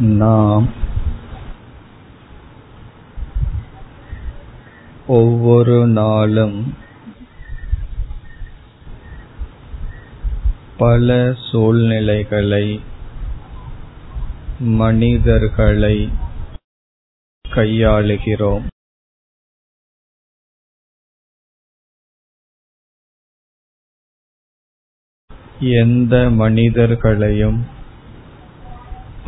நாம் ஒவ்வொரு நாளும் பல சூழ்நிலைகளை மனிதர்களை கையாளுகிறோம். எந்த மனிதர்களையும்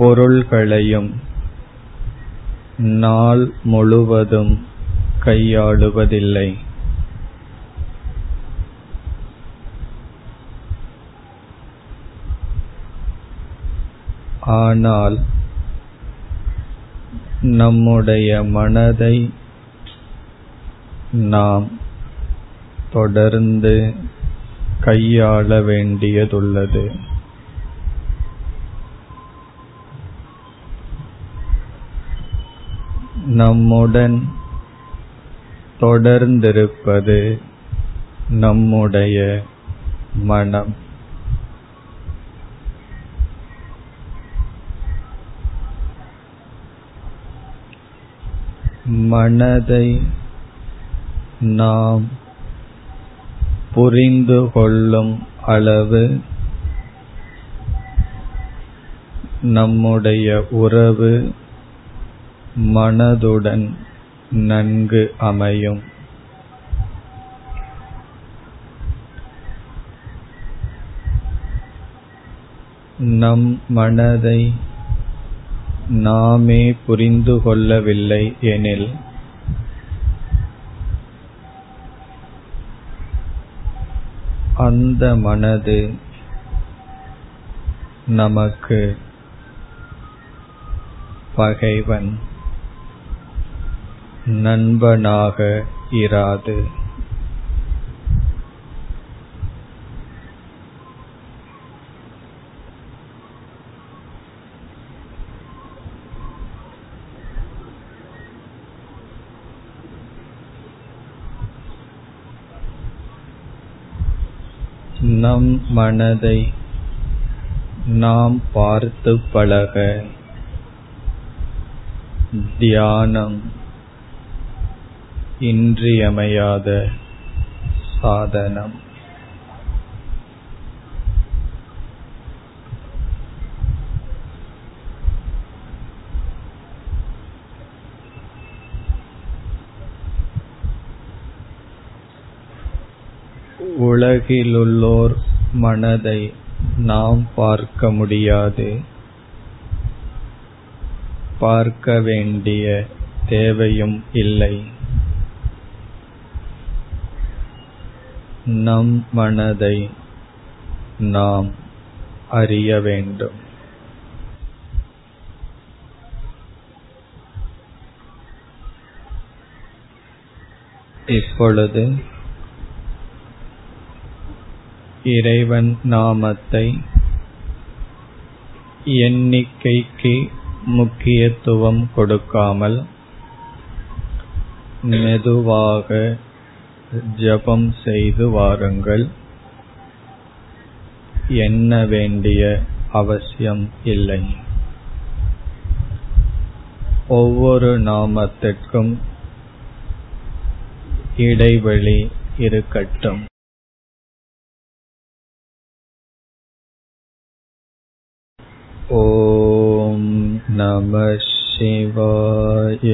பொருள்களையும் நாள் முழுவதும் கையாளுவதில்லை. ஆனால் நம்முடைய மனதை நாம் தொடர்ந்து கையாள வேண்டியதுள்ளது. நம்முடன் தொடர்ந்திருப்பது நம்முடைய மனம். மனதை நாம் புரிந்து கொள்ளும் அளவு நம்முடைய உறவு மனதுடன் நன்கு அமையும். நம் மனதை நாமே புரிந்து கொள்ளவில்லை எனில் அந்த மனது நமக்கு பகைவன். நண்பனாக இராது. நம் மனதை நாம் பார்த்து பழக தியானம் இன்றியமையாத சாதனம். உலகிலுள்ளோர் மனதை நாம் பார்க்க முடியாது. பார்க்க வேண்டிய தேவையும் இல்லை. நம் மனதை நாம் அறிய வேண்டும். இப்பொழுது இறைவன் நாமத்தை எண்ணிக்கைக்கு முக்கியத்துவம் கொடுக்காமல் மெதுவாக ஜபம் செய்து வாருங்கள் எண்ண வேண்டிய அவசியம் இல்லை ஒவ்வொரு நாமத்திற்கும் இடைவெளி இருக்கட்டும் ॐ नमः शिवाय